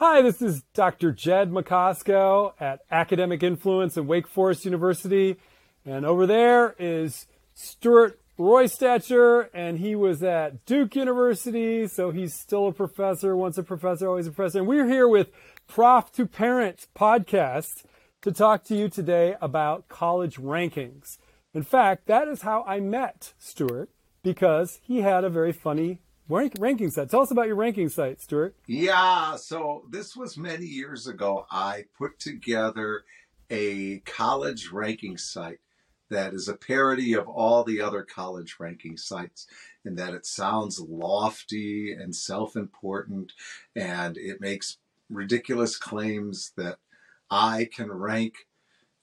Hi, this is Dr. Jed Macosko at Academic Influence at Wake Forest University. And over there is Stuart Rojstaczer, and he was at Duke University, so he's still a professor, once a professor, always a professor. And we're here with Prof to Parent podcast to talk to you today about college rankings. In fact, that is how I met Stuart because he had a very funny rank, ranking site. Tell us about your ranking site, Stuart. Yeah, so this was many years ago. I put together a college ranking site that is a parody of all the other college ranking sites in that it sounds lofty and self important and it makes ridiculous claims that I can rank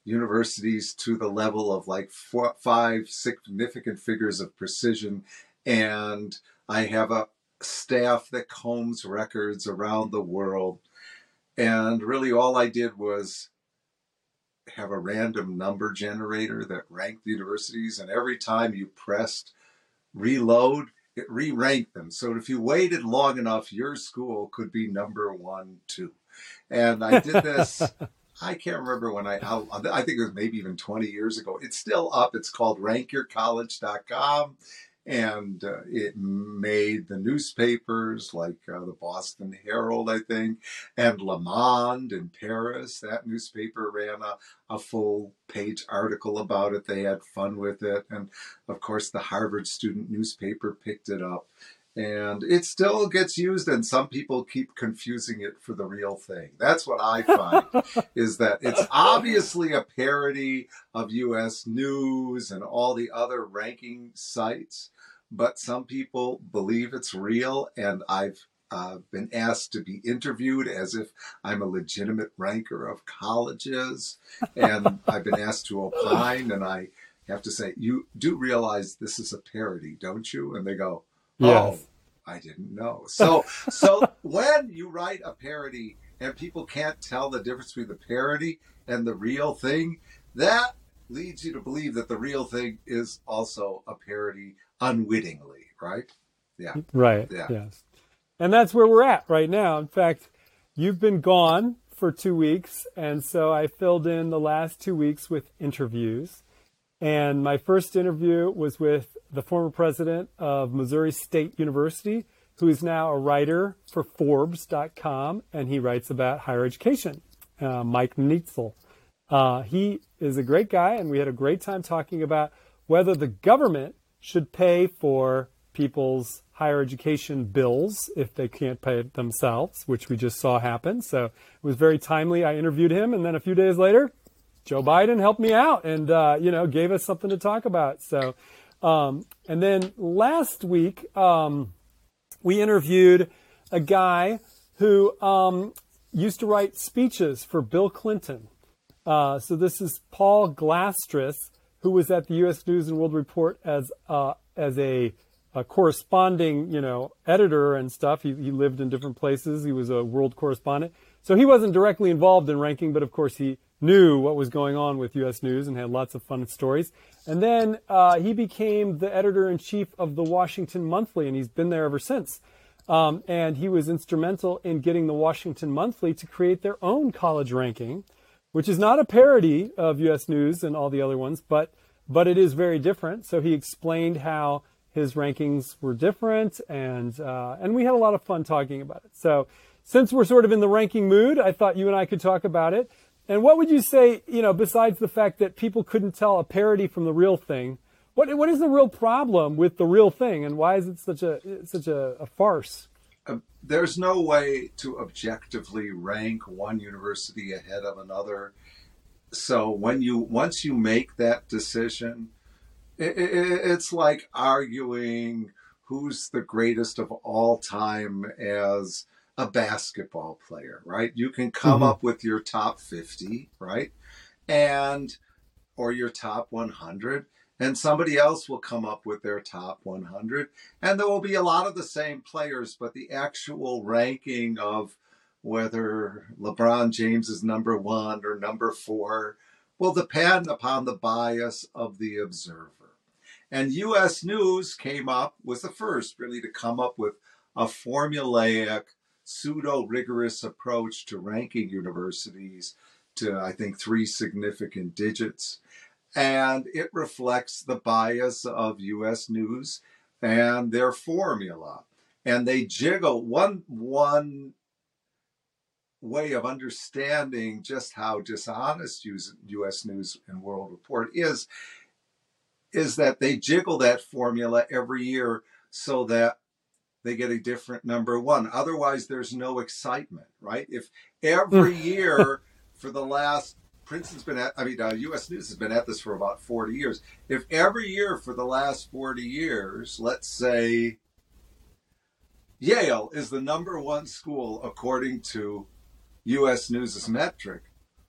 universities to the level of like four, five significant figures of precision and I have a staff that combs records around the world. And really, all I did was have a random number generator that ranked the universities. And every time you pressed reload, it re ranked them. So if you waited long enough, your school could be number one, two. And I did this. I can't remember when I, I think it was maybe even 20 years ago. It's still up. It's called rankyourcollege.com and uh, it made the newspapers like uh, the Boston Herald, I think, and Le Monde in Paris. That newspaper ran a, a full page article about it. They had fun with it. And of course, the Harvard student newspaper picked it up. And it still gets used, and some people keep confusing it for the real thing. That's what I find is that it's obviously a parody of US News and all the other ranking sites but some people believe it's real, and I've uh, been asked to be interviewed as if I'm a legitimate ranker of colleges, and I've been asked to opine, and I have to say, you do realize this is a parody, don't you? And they go, oh, yes. I didn't know. So, so when you write a parody and people can't tell the difference between the parody and the real thing, that leads you to believe that the real thing is also a parody unwittingly, right? Yeah. Right. Yeah. Yes. And that's where we're at right now. In fact, you've been gone for two weeks, and so I filled in the last two weeks with interviews. And my first interview was with the former president of Missouri State University, who is now a writer for Forbes.com, and he writes about higher education, uh, Mike Nietzel. Uh, he is a great guy, and we had a great time talking about whether the government should pay for people's higher education bills if they can't pay it themselves, which we just saw happen. So it was very timely. I interviewed him, and then a few days later, Joe Biden helped me out and uh, you know gave us something to talk about. So, um, and then last week um, we interviewed a guy who um, used to write speeches for Bill Clinton. Uh, so this is Paul Glastris who was at the U.S. News and World Report as uh, as a, a, corresponding, you know, editor and stuff. He, he lived in different places. He was a world correspondent, so he wasn't directly involved in ranking, but of course he knew what was going on with U.S. News and had lots of fun stories. And then uh, he became the editor in chief of the Washington Monthly, and he's been there ever since. Um, and he was instrumental in getting the Washington Monthly to create their own college ranking which is not a parody of U.S. News and all the other ones, but but it is very different. So he explained how his rankings were different, and uh, and we had a lot of fun talking about it. So since we're sort of in the ranking mood, I thought you and I could talk about it. And what would you say, you know, besides the fact that people couldn't tell a parody from the real thing? What what is the real problem with the real thing, and why is it such a such a, a farce? Uh, there's no way to objectively rank one university ahead of another. So when you once you make that decision, it, it, it's like arguing who's the greatest of all time as a basketball player, right? You can come mm-hmm. up with your top 50, right? And or your top 100 and somebody else will come up with their top 100 and there will be a lot of the same players but the actual ranking of whether LeBron James is number 1 or number 4 will depend upon the bias of the observer and US News came up was the first really to come up with a formulaic pseudo rigorous approach to ranking universities to, I think, three significant digits. And it reflects the bias of US News and their formula. And they jiggle one, one way of understanding just how dishonest US News and World Report is is that they jiggle that formula every year so that they get a different number one. Otherwise, there's no excitement, right? If every year for the last Princeton's been at, I mean, uh, U.S. News has been at this for about 40 years. If every year for the last 40 years, let's say Yale is the number one school according to U.S. News's metric,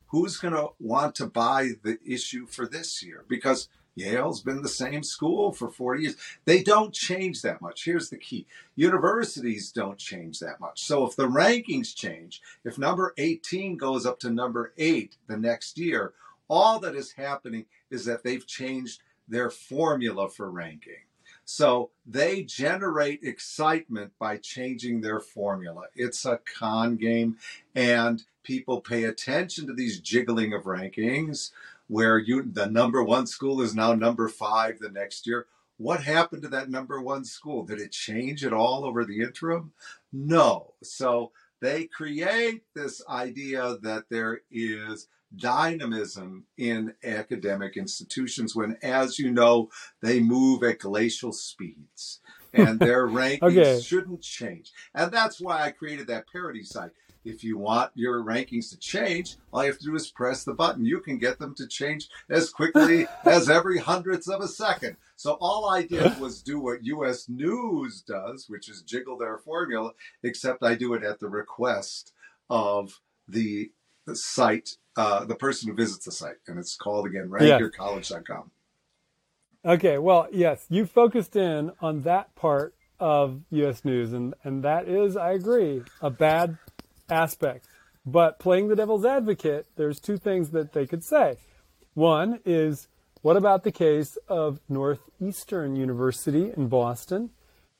who's going to want to buy the issue for this year? Because Yale's been the same school for 40 years. They don't change that much. Here's the key universities don't change that much. So if the rankings change, if number 18 goes up to number eight the next year, all that is happening is that they've changed their formula for ranking. So they generate excitement by changing their formula. It's a con game, and people pay attention to these jiggling of rankings where you the number one school is now number five the next year. What happened to that number one school? Did it change at all over the interim? No. So they create this idea that there is dynamism in academic institutions when, as you know, they move at glacial speeds and their rankings okay. shouldn't change. And that's why I created that parity site. If you want your rankings to change, all you have to do is press the button. You can get them to change as quickly as every hundredth of a second. So all I did was do what US News does, which is jiggle their formula, except I do it at the request of the site uh, the person who visits the site, and it's called again rankyourcollege.com. Okay, well, yes, you focused in on that part of U.S. News, and and that is, I agree, a bad aspect. But playing the devil's advocate, there's two things that they could say. One is, what about the case of Northeastern University in Boston?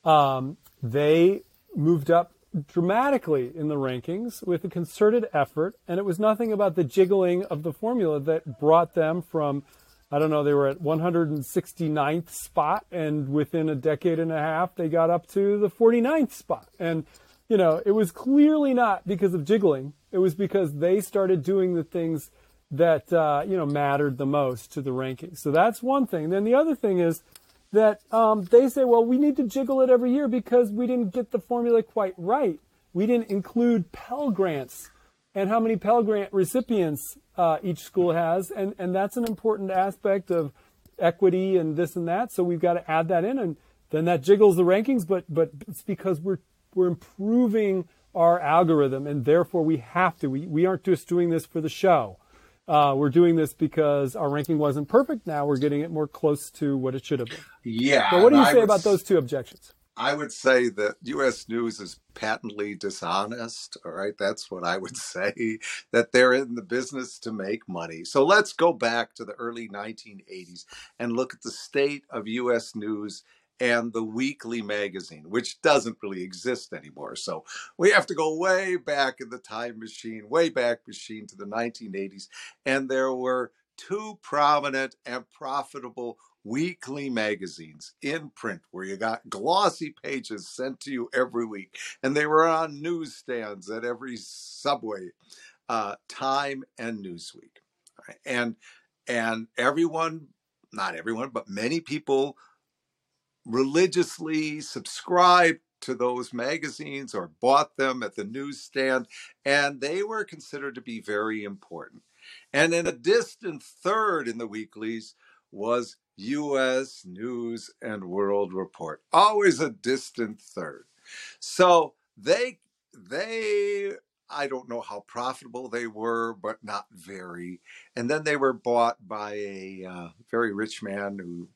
Um, they moved up dramatically in the rankings with a concerted effort, and it was nothing about the jiggling of the formula that brought them from, I don't know, they were at 169th spot, and within a decade and a half, they got up to the 49th spot. And, you know, it was clearly not because of jiggling, it was because they started doing the things that, uh, you know, mattered the most to the rankings. So that's one thing. Then the other thing is, that um, they say, well, we need to jiggle it every year because we didn't get the formula quite right. We didn't include Pell Grants and how many Pell Grant recipients uh, each school has. And, and that's an important aspect of equity and this and that. So we've got to add that in. And then that jiggles the rankings, but, but it's because we're, we're improving our algorithm and therefore we have to. We, we aren't just doing this for the show uh, we're doing this because our ranking wasn't perfect. Now we're getting it more close to what it should have been. Yeah. So what do you say about those two objections? I would say that U.S. News is patently dishonest. All right, that's what I would say. That they're in the business to make money. So let's go back to the early 1980s and look at the state of U.S. News and the weekly magazine, which doesn't really exist anymore. So we have to go way back in the time machine, way back machine to the 1980s. And there were two prominent and profitable weekly magazines in print where you got glossy pages sent to you every week. And they were on newsstands at every subway, uh, Time and Newsweek. And and everyone, not everyone, but many people religiously subscribed to those magazines or bought them at the newsstand, and they were considered to be very important. And in a distant third in the weeklies was U.S. News and World Report, always a distant third. So they they I don't know how profitable they were, but not very. And then they were bought by a uh, very rich man who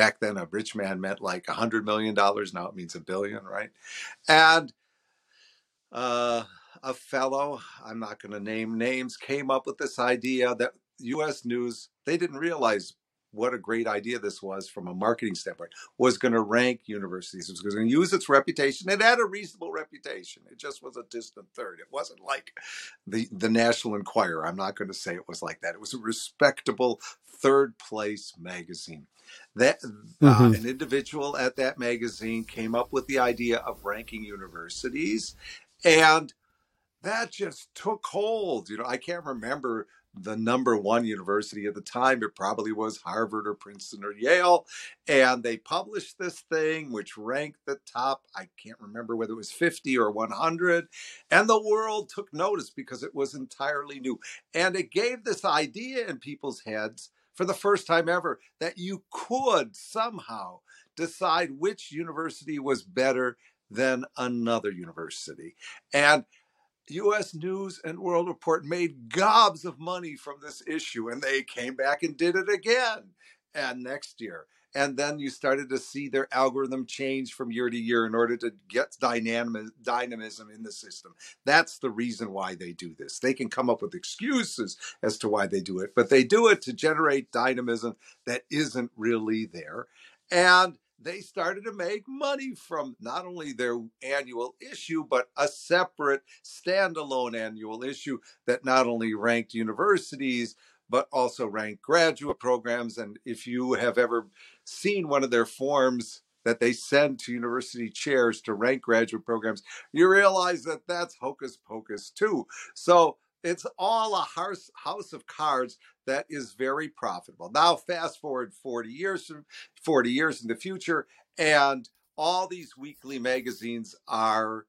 back then a rich man meant like a hundred million dollars now it means a billion right? And uh, a fellow i'm not going to name names came up with this idea that us news they didn't realize what a great idea this was from a marketing standpoint was going to rank universities it was going to use its reputation it had a reasonable reputation it just was a distant third it wasn't like the the national enquirer i'm not going to say it was like that it was a respectable third place magazine that uh, mm-hmm. uh, an individual at that magazine came up with the idea of ranking universities and that just took hold you know i can't remember the number one university at the time. It probably was Harvard or Princeton or Yale. And they published this thing, which ranked the top, I can't remember whether it was 50 or 100. And the world took notice because it was entirely new. And it gave this idea in people's heads for the first time ever that you could somehow decide which university was better than another university. And US News and World Report made gobs of money from this issue, and they came back and did it again and next year. And then you started to see their algorithm change from year to year in order to get dynamism, dynamism in the system. That's the reason why they do this. They can come up with excuses as to why they do it, but they do it to generate dynamism that isn't really there. And they started to make money from not only their annual issue, but a separate standalone annual issue that not only ranked universities, but also ranked graduate programs. And if you have ever seen one of their forms that they send to university chairs to rank graduate programs, you realize that that's hocus pocus too. So it's all a house, house of cards that is very profitable. Now, fast forward 40 years, 40 years in the future, and all these weekly magazines are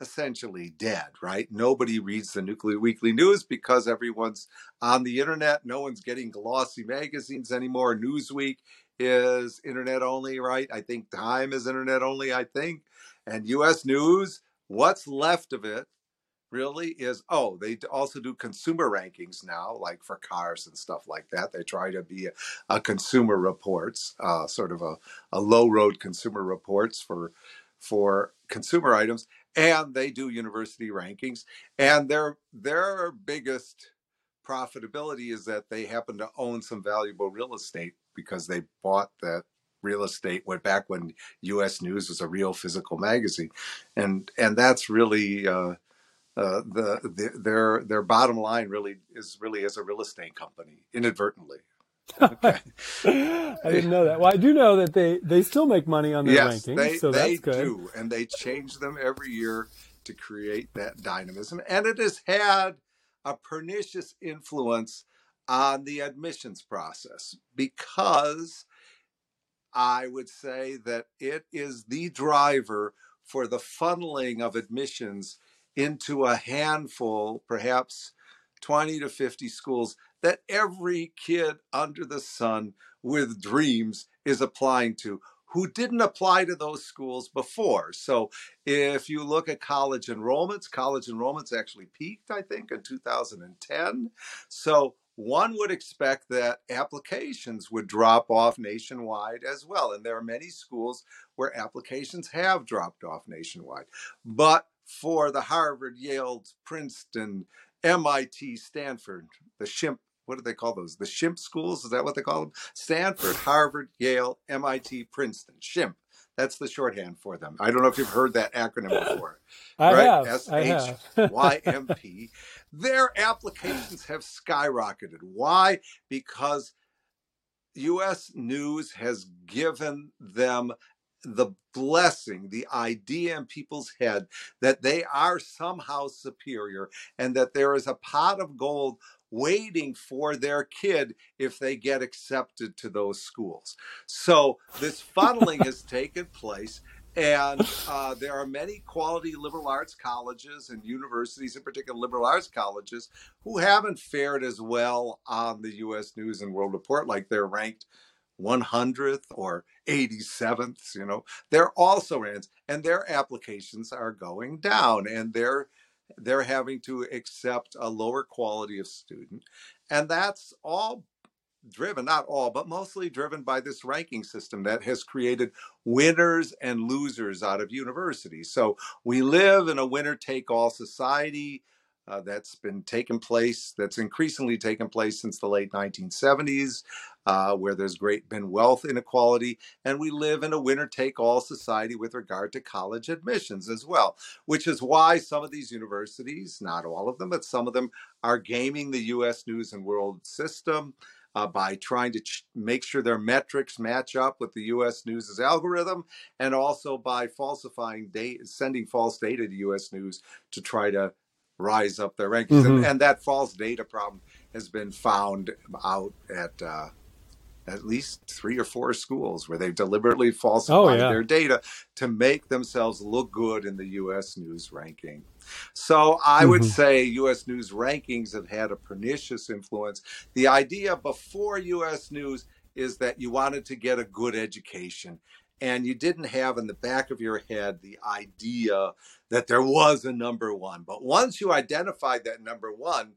essentially dead, right? Nobody reads the Nuclear Weekly News because everyone's on the internet. No one's getting glossy magazines anymore. Newsweek is internet only, right? I think Time is internet only, I think. And US News, what's left of it really is oh they also do consumer rankings now like for cars and stuff like that. They try to be a, a consumer reports uh, sort of a, a low road consumer reports for for consumer items and they do university rankings. And their their biggest profitability is that they happen to own some valuable real estate because they bought that real estate went back when us news was a real physical magazine. And and that's really uh, uh, the, the, their their bottom line really is really as a real estate company inadvertently. Okay. I didn't know that. Well, I do know that they they still make money on their yes, rankings, they, so they that's good. do, and they change them every year to create that dynamism, and it has had a pernicious influence on the admissions process because I would say that it is the driver for the funneling of admissions into a handful, perhaps 20 to 50 schools that every kid under the sun with dreams is applying to who didn't apply to those schools before. So if you look at college enrollments, college enrollments actually peaked, I think, in 2010. So one would expect that applications would drop off nationwide as well. And there are many schools where applications have dropped off nationwide. But for the Harvard, Yale, Princeton, MIT, Stanford, the Shimp, what do they call those? The Shimp schools? Is that what they call them? Stanford, Harvard, Yale, MIT, Princeton. Shimp. That's the shorthand for them. I don't know if you've heard that acronym before. I right? have. S H Y M P. Their applications have skyrocketed. Why? Because US News has given them the blessing, the idea in people's head that they are somehow superior and that there is a pot of gold waiting for their kid if they get accepted to those schools. So this funneling has taken place. And uh, there are many quality liberal arts colleges and universities, in particular liberal arts colleges, who haven't fared as well on the U.S. News and World Report, like they're ranked 100th or 87th, you know, they're also rans and their applications are going down and they're they're having to accept a lower quality of student. And that's all driven, not all, but mostly driven by this ranking system that has created winners and losers out of universities. So we live in a winner take all society. Uh, that's been taking place, that's increasingly taken place since the late 1970s. Uh, where there's great been wealth inequality, and we live in a winner take all society with regard to college admissions as well, which is why some of these universities, not all of them, but some of them, are gaming the U.S. News and World System. Uh, by trying to ch- make sure their metrics match up with the U.S. News's algorithm, and also by falsifying data, sending false data to U.S. News to try to rise up their rankings. Mm-hmm. And, and, that false data problem has been found out at uh, at least three or four schools where they've deliberately falsified oh, yeah. their data to make themselves look good in the U.S. News ranking. So I mm-hmm. would say U.S. News rankings have had a pernicious influence. The idea before U.S. News is that you wanted to get a good education and you didn't have in the back of your head the idea that there was a number one. But once you identified that number one,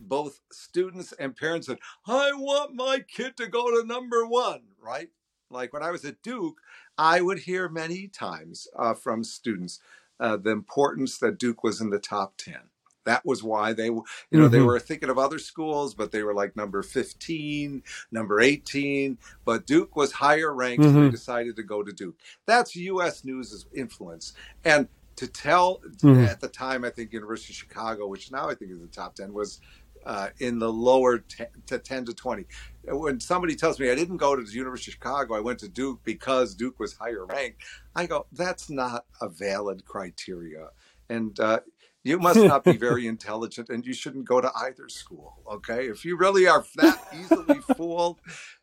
both students and parents said, I want my kid to go to number one, right? Like when I was at Duke, I would hear many times uh, from students uh, the importance that Duke was in the top 10 that was why they you know mm-hmm. they were thinking of other schools but they were like number 15 number 18 but duke was higher ranked mm-hmm. they decided to go to duke that's us news's influence and to tell mm-hmm. at the time i think university of chicago which now i think is the top 10 was uh, in the lower 10 to 10 to 20 when somebody tells me i didn't go to the university of chicago i went to duke because duke was higher ranked i go that's not a valid criteria and uh, you must not be very intelligent and you shouldn't go to either school. Okay. If you really are that easily fooled,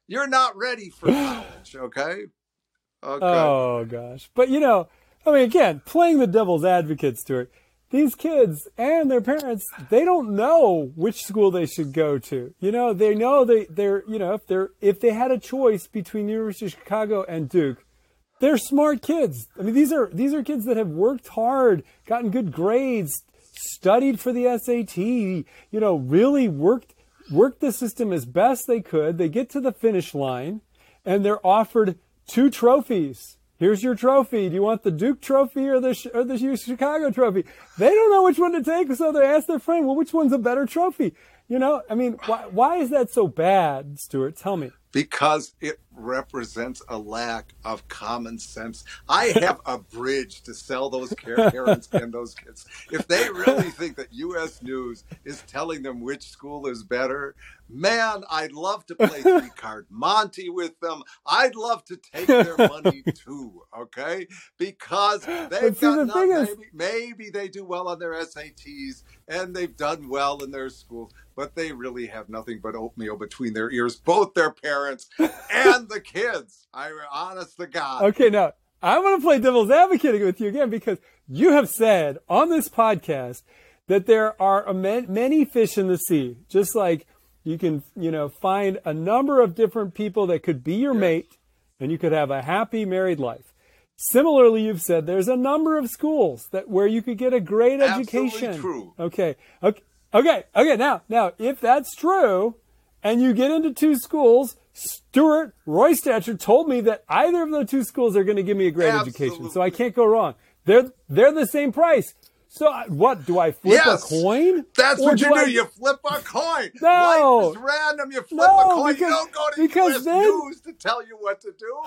you're not ready for college. Okay. Okay. Oh, gosh. But, you know, I mean, again, playing the devil's advocate, Stuart, these kids and their parents, they don't know which school they should go to. You know, they know they, they're, you know, if they're, if they had a choice between University of Chicago and Duke, they're smart kids. I mean, these are these are kids that have worked hard, gotten good grades, studied for the SAT, you know, really worked worked the system as best they could. They get to the finish line and they're offered two trophies. Here's your trophy. Do you want the Duke trophy or the or the Chicago trophy? They don't know which one to take, so they ask their friend, "Well, which one's a better trophy?" You know, I mean, why, why is that so bad, Stuart? Tell me. Because it represents a lack of common sense. I have a bridge to sell those parents and those kids. If they really think that U.S. News is telling them which school is better, man, I'd love to play three card Monte with them. I'd love to take their money too, okay? Because they've got the not, maybe, maybe they do well on their SATs and they've done well in their schools, but they really have nothing but oatmeal between their ears, both their parents and the kids. I honest to God. Okay, now I want to play devil's advocate with you again because you have said on this podcast that there are many fish in the sea, just like you can, you know, find a number of different people that could be your yes. mate and you could have a happy married life. Similarly, you've said there's a number of schools that where you could get a great Absolutely education. True. Okay. Okay. Okay. Okay. Now, now, if that's true, and you get into two schools, Stuart Rojstaczer told me that either of the two schools are going to give me a great Absolutely. education, so I can't go wrong. They're they're the same price. So uh, what do I flip yes, a coin? That's what you do. I... You flip a coin. No, Life is random. You flip no, a coin. Because, you don't go to because US then... News to tell you what to do.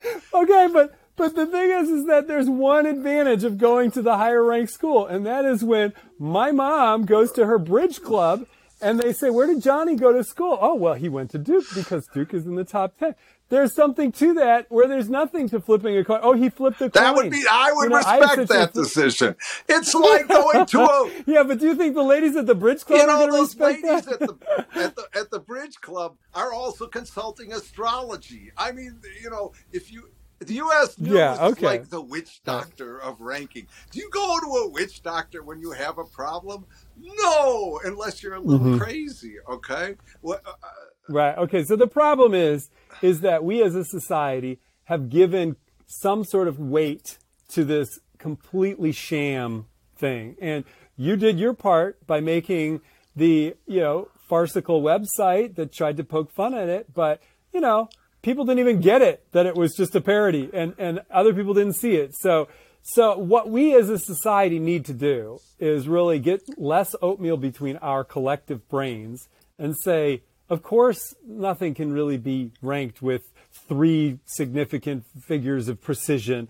Okay, but but the thing is, is that there's one advantage of going to the higher ranked school, and that is when my mom goes to her bridge club and they say, where did Johnny go to school? Oh, well, he went to Duke because Duke is in the top 10. There's something to that where there's nothing to flipping a coin. Oh, he flipped a coin. That would be, I would you know, respect I that decision. It's like going to a. yeah, but do you think the ladies at the Bridge Club you know, are those ladies at the, at the, at the Bridge Club are also consulting astrology. I mean, you know, if you, the U.S. News yeah, okay. is like the witch doctor of ranking. Do you go to a witch doctor when you have a problem? No, unless you're a little mm-hmm. crazy. Okay. Well, uh, uh, right. Okay. So the problem is, is that we as a society have given some sort of weight to this completely sham thing, and you did your part by making the you know farcical website that tried to poke fun at it, but you know people didn't even get it that it was just a parody, and and other people didn't see it. So so what we as a society need to do is really get less oatmeal between our collective brains and say, of course, nothing can really be ranked with three significant figures of precision.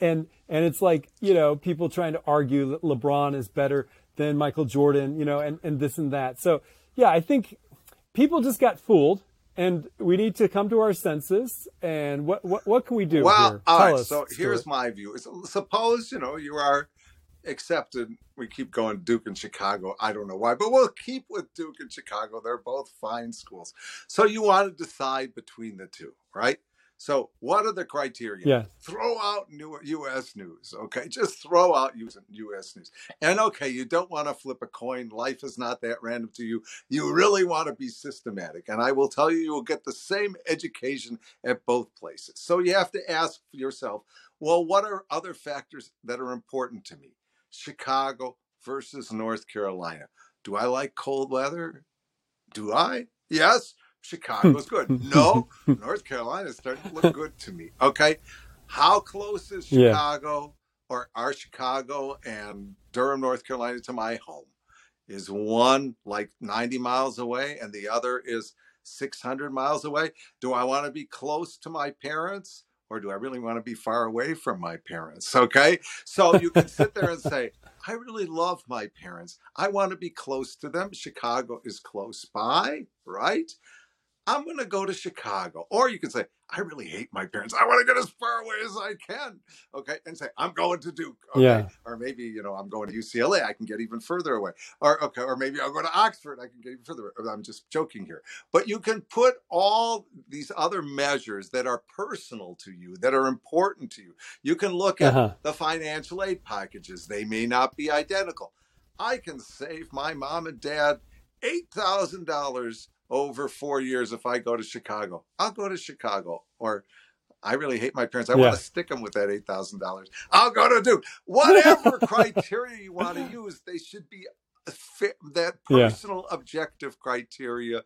and and it's like you know people trying to argue that LeBron is better than Michael Jordan, you know, and and this and that. So yeah, I think people just got fooled. And we need to come to our senses. And what what, what can we do? Well, here? all Tell right. us, so Stuart. here's my view: suppose you know you are accepted. We keep going Duke and Chicago. I don't know why, but we'll keep with Duke and Chicago. They're both fine schools. So you want to decide between the two, right? So what are the criteria? Yeah. Throw out new U.S. news, okay? Just throw out U.S. news. And okay, you don't want to flip a coin. Life is not that random to you. You really want to be systematic. And I will tell you, you will get the same education at both places. So you have to ask yourself, well, what are other factors that are important to me? Chicago versus North Carolina. Do I like cold weather? Do I? Yes. Chicago's good. No, North Carolina's starting to look good to me. Okay. How close is Chicago yeah. or are Chicago and Durham, North Carolina to my home? Is one like 90 miles away and the other is 600 miles away? Do I want to be close to my parents? or do I really want to be far away from my parents? Okay. So you can sit there and say, I really love my parents. I want to be close to them. Chicago is close by, right? I'm going to go to Chicago. Or you can say, I really hate my parents. I want to get as far away as I can. Okay. And say, I'm going to Duke. Okay. Yeah. Or maybe, you know, I'm going to UCLA. I can get even further away. Or, okay. Or maybe I'll go to Oxford. I can get even further. Away. I'm just joking here. But you can put all these other measures that are personal to you, that are important to you. You can look at uh-huh. the financial aid packages. They may not be identical. I can save my mom and dad $8,000 over four years if I go to Chicago. I'll go to Chicago. Or I really hate my parents. I yeah. want to stick them with that eight thousand dollars. I'll go to Duke. Whatever criteria you want to use, they should be that personal yeah. objective criteria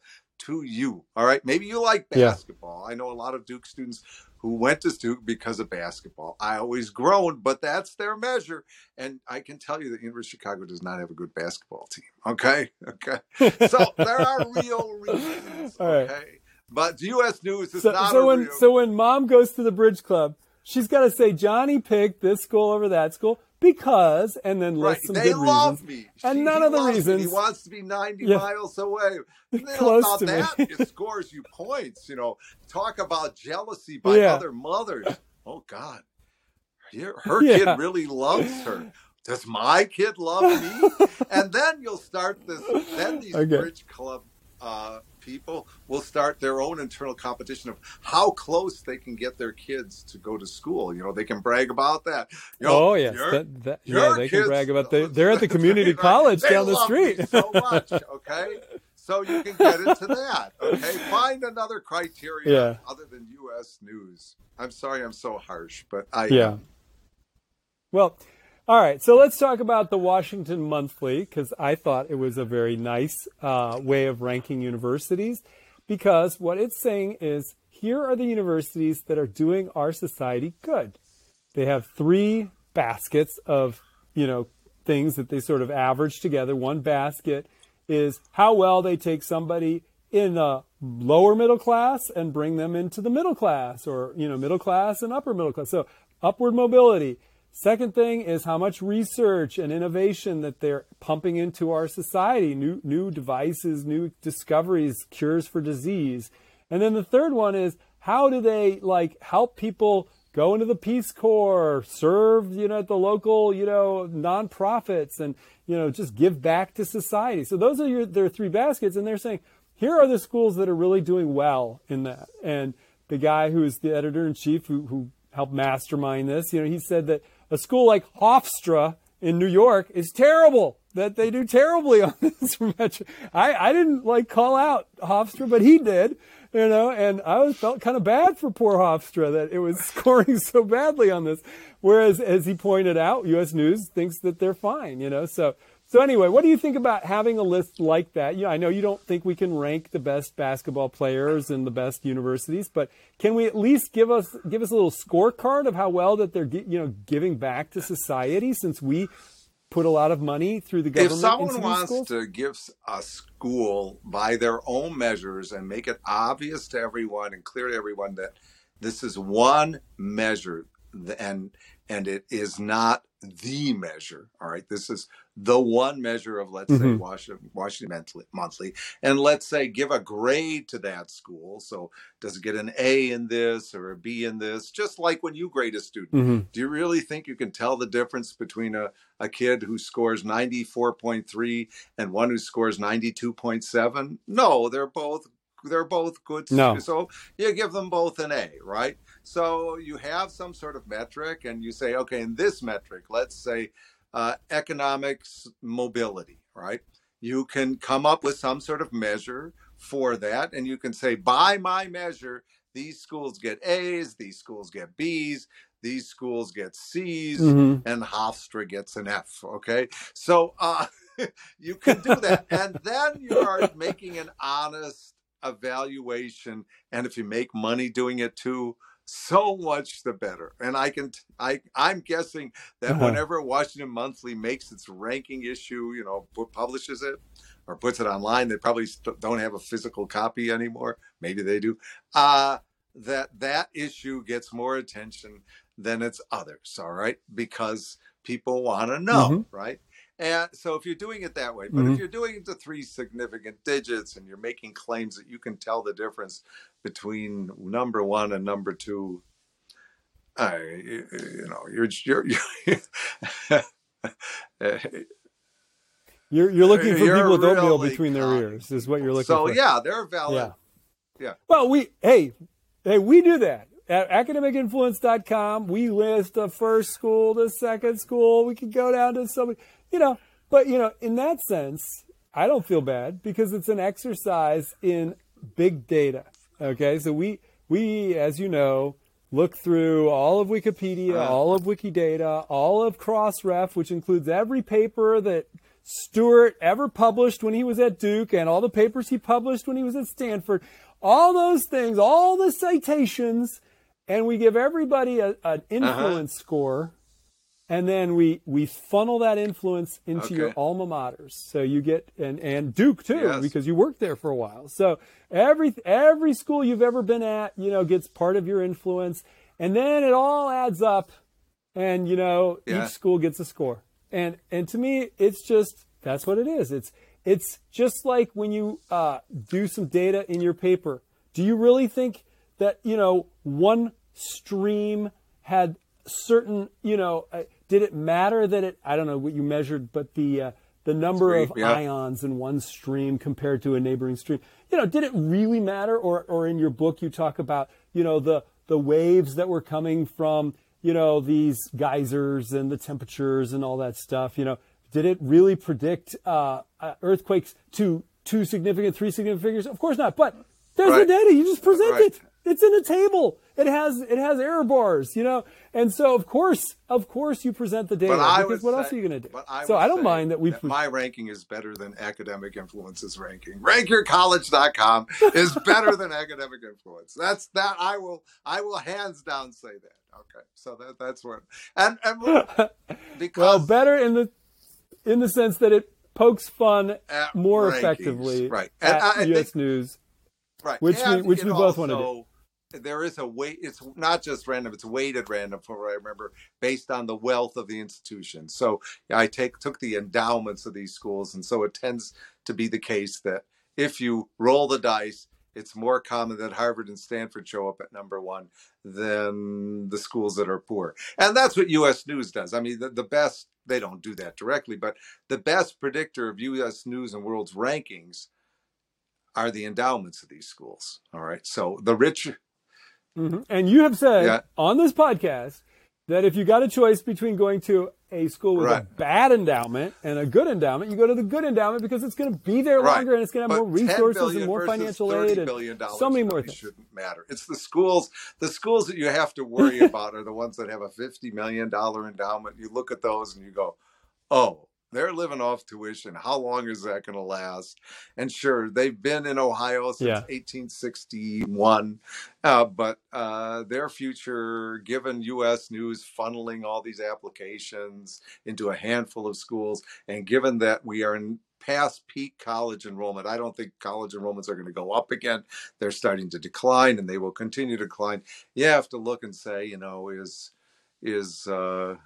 to you. All right. Maybe you like basketball. Yeah. I know a lot of Duke students who went to Duke because of basketball. I always groaned, but that's their measure. And I can tell you that University of Chicago does not have a good basketball team. Okay. Okay. So there are real reasons. Okay. But U.S. News is so, not so when real... so when mom goes to the bridge club, she's got to say Johnny picked this school over that school because, and then list right. some they good love reasons. Me. And she, none of the reasons. Me. He wants to be 90 yeah. miles away. Close to that, me. it scores you points. You know, talk about jealousy by yeah. other mothers. Oh God, her, her yeah. kid really loves her. Does my kid love me? and then you'll start this. Then these okay. bridge club uh, people will start their own internal competition of how close they can get their kids to go to school. You know, they can brag about that. You know, oh yes, that, that, yeah, they can brag about they, they're at the community college down the street. so much, okay. So you can get into that. Okay, find another criteria yeah. other than U.S. news. I'm sorry, I'm so harsh, but I yeah. Well, all right, so let's talk about the Washington Monthly because I thought it was a very nice uh, way of ranking universities. Because what it's saying is here are the universities that are doing our society good. They have three baskets of, you know, things that they sort of average together. One basket is how well they take somebody in the lower middle class and bring them into the middle class or, you know, middle class and upper middle class. So upward mobility Second thing is how much research and innovation that they're pumping into our society, new new devices, new discoveries, cures for disease. And then the third one is how do they like help people go into the Peace Corps, serve, you know, at the local, you know, nonprofits and, you know, just give back to society. So those are your their three baskets and they're saying, here are the schools that are really doing well in that. And the guy who's the editor in chief who, who helped mastermind this, you know, he said that a school like Hofstra in New York is terrible. That they do terribly on this I, I didn't like call out Hofstra, but he did, you know, and I was, felt kind of bad for poor Hofstra that it was scoring so badly on this. Whereas, as he pointed out, U.S. News thinks that they're fine, you know. So so anyway, what do you think about having a list like that? You know, I know you don't think we can rank the best basketball players and the best universities, but can we at least give us give us a little scorecard of how well that they're you know giving back to society since we put a lot of money through the government. If someone wants schools? to give a school by their own measures and make it obvious to everyone and clear to everyone that this is one measure and and it is not the measure. All right, this is the one measure of let's mm-hmm. say Washington, Washington Monthly, and let's say give a grade to that school. So does it get an A in this or a B in this? Just like when you grade a student, mm-hmm. do you really think you can tell the difference between a, a kid who scores ninety four point three and one who scores ninety two point seven? No, they're both they're both good. No. So you give them both an A, right? So you have some sort of metric, and you say, okay, in this metric, let's say uh, economics mobility, right? You can come up with some sort of measure for that, and you can say, by my measure, these schools get A's, these schools get B's, these schools get C's, mm-hmm. and Hofstra gets an F. Okay, so uh, you can do that, and then you are making an honest evaluation, and if you make money doing it too, so much the better. And I can, I, I'm guessing that uh-huh. whenever Washington Monthly makes its ranking issue, you know, publishes it or puts it online, they probably don't have a physical copy anymore. Maybe they do. Uh, that that issue gets more attention than its others. All right, because people want to know, mm-hmm. right? And so if you're doing it that way, but mm-hmm. if you're doing it to three significant digits and you're making claims that you can tell the difference between number one and number two, I, you know, you're you're you're, you're, you're looking for you're people with oatmeal between their ears, is what you're looking so, for. So yeah, they're valid. Yeah. yeah. Well, we hey hey we do that at academicinfluence.com. We list the first school, the second school. We could go down to somebody you know, but you know, in that sense, I don't feel bad because it's an exercise in big data. Okay, so we we, as you know, look through all of Wikipedia, all of Wikidata, all of Crossref, which includes every paper that Stuart ever published when he was at Duke and all the papers he published when he was at Stanford. All those things, all the citations, and we give everybody a, an uh-huh. influence uh-huh. score and then we we funnel that influence into okay. your alma maters so you get and and duke too yes. because you worked there for a while so every every school you've ever been at you know gets part of your influence and then it all adds up and you know yeah. each school gets a score and and to me it's just that's what it is it's it's just like when you uh, do some data in your paper do you really think that you know one stream had certain you know uh, did it matter that it? I don't know what you measured, but the uh, the number of yeah. ions in one stream compared to a neighboring stream. You know, did it really matter? Or or in your book you talk about you know the the waves that were coming from you know these geysers and the temperatures and all that stuff. You know, did it really predict uh, uh, earthquakes to two significant, three significant figures? Of course not. But there's right. the data. You just present right. it. It's in a table. It has it has error bars, you know, and so of course, of course, you present the data because what say, else are you going to do? I so I don't mind that we. That my ranking is better than academic influences ranking. RankYourCollege.com is better than academic influence. That's that I will I will hands down say that. Okay, so that that's what and and because well better in the in the sense that it pokes fun more rankings, effectively right at I, I US think, News Right. Which and we which we both want to do. There is a weight. It's not just random. It's weighted random, from what I remember, based on the wealth of the institution. So I take took the endowments of these schools, and so it tends to be the case that if you roll the dice, it's more common that Harvard and Stanford show up at number one than the schools that are poor. And that's what US News does. I mean, the, the, best, they don't do that directly, but the best predictor of US News and World's rankings are the endowments of these schools. All right. So the rich. Mm-hmm. And you have said yeah. on this podcast that if you got a choice between going to a school with right. a bad endowment and a good endowment, you go to the good endowment because it's going to be there right. longer and it's going to have but more resources and more financial aid and so many more things. Shouldn't matter. It's the schools. The schools that you have to worry about are the ones that have a fifty million dollar endowment. You look at those and you go, "Oh, they're living off tuition. How long is that going to last? And sure, they've been in Ohio since yeah. 1861, uh, but uh, their future, given U.S. News funneling all these applications into a handful of schools, and given that we are in past peak college enrollment. I don't think college enrollments are going to go up again. They're starting to decline and they will continue to decline. You have to look and say, you know, is is uh,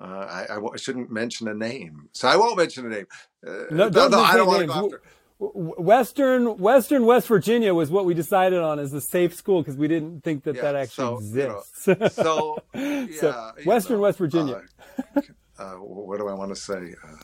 uh, I, I, shouldn't mention a name, so I won't mention a name. Uh, no, don't no, I don't want to go after. Western Western West Virginia was what we decided on as a safe school because we didn't think that yeah, that actually so, exists. You know, so, yeah, so Western know, West Virginia. Uh, uh, what do I want to say? Uh,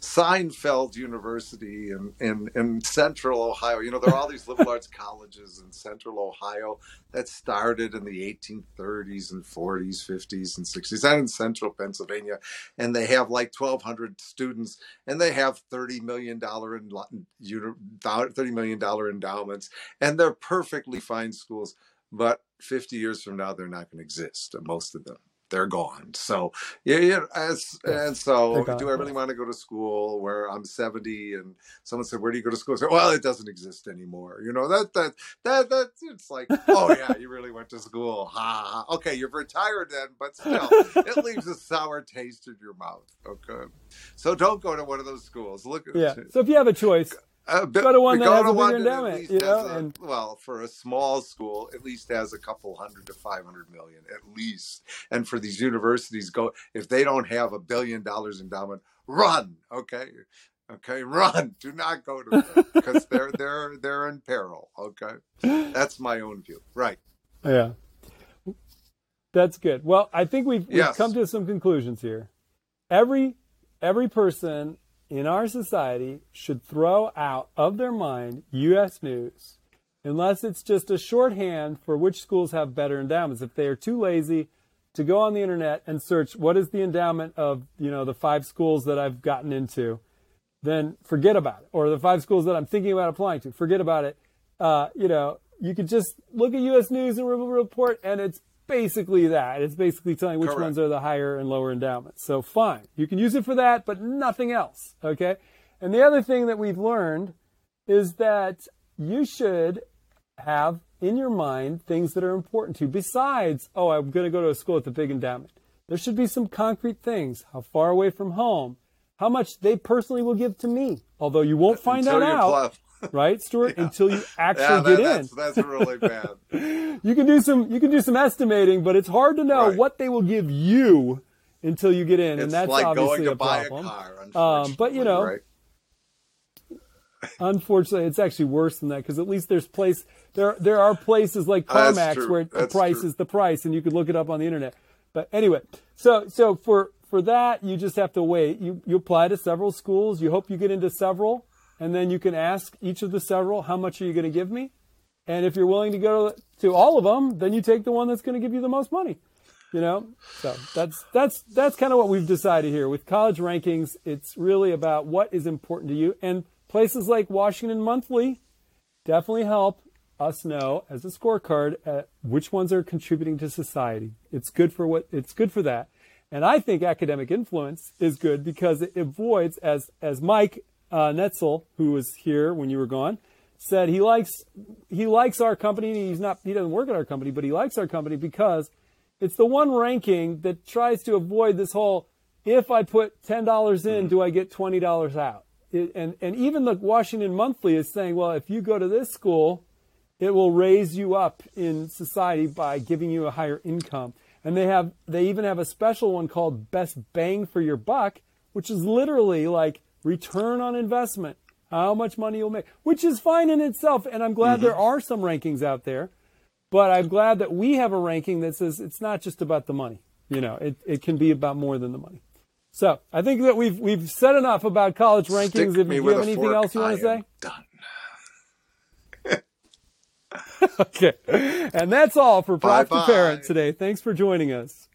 Seinfeld University in, in, in central Ohio. You know, there are all these liberal arts colleges in central Ohio that started in the 1830s and 40s, 50s, and 60s, and in central Pennsylvania. And they have like 1,200 students, and they have $30 million in $30 million endowments, and they're perfectly fine schools. But 50 years from now, they're not going to exist, most of them they're gone. So yeah, yeah. As, and so, do I really want to go to school where I'm 70 and someone said, "Where do you go to school?" I said, "Well, it doesn't exist anymore." You know that that that that it's like, oh yeah, you really went to school. Ha, ha. Okay, you're retired then, but still, it leaves a sour taste in your mouth. Okay, so don't go to one of those schools. Look. Yeah. So if you have a choice, uh, go to one that has a bigger endowment, you know. A, and, well, for a small school, at least has a couple hundred to five hundred million, at least. And for these universities, go if they don't have a billion dollars endowment, run. Okay, okay, run. Do not go to them because they're they're they're in peril. Okay, that's my own view. Right. Yeah. That's good. Well, I think we've, we've yes. come to some conclusions here. Every every person in our society should throw out of their mind U.S. news unless it's just a shorthand for which schools have better endowments. If they are too lazy to go on the internet and search what is the endowment of you know the five schools that I've gotten into, then forget about it. Or the five schools that I'm thinking about applying to, forget about it. Uh, you know, you could just look at U.S. News and Report, and it's basically that. It's basically telling which Correct. ones are the higher and lower endowments. So fine, you can use it for that, but nothing else. Okay. And the other thing that we've learned is that you should have in your mind things that are important to you. Besides, oh, I'm going to go to a school with a big endowment. There should be some concrete things. How far away from home? How much they personally will give to me. Although you won't find Until that out right, Stuart? Yeah. Until you actually yeah, that, get that's, in. That's really bad. you can do some you can do some estimating, but it's hard to know right. what they will give you until you get in, it's and that's like obviously a problem. A car, um, but you know, right? unfortunately, it's actually worse than that because at least there's place there there are places like CarMax where the price true. is the price, and you could look it up on the internet. But anyway, so so for for that, you just have to wait. You you apply to several schools. You hope you get into several and then you can ask each of the several, how much are you going to give me? And if you're willing to go to all of them, then you take the one that's going to give you the most money. You know, so that's that's that's kind of what we've decided here with college rankings. It's really about what is important to you, and places like Washington Monthly definitely help us know as a scorecard uh, which ones are contributing to society. It's good for what it's good for that, and I think academic influence is good because it avoids, as as Mike uh, Nietzel, who was here when you were gone, said he likes he likes our company. He's not he doesn't work at our company, but he likes our company because it's the one ranking that tries to avoid this whole if I put ten dollars in, mm-hmm. do I get twenty dollars out? It, and and even the Washington Monthly is saying, well, if you go to this school, it will raise you up in society by giving you a higher income. And they have they even have a special one called Best Bang for Your Buck, which is literally like return on investment, how much money you'll make, which is fine in itself. And I'm glad mm-hmm. there are some rankings out there, but I'm glad that we have a ranking that says it's not just about the money. You know, it, it can be about more than the money. So I think that we've we've said enough about college rankings. Stick if you have anything else you want to say, done. okay, and that's all for Proctor Parent today. Thanks for joining us.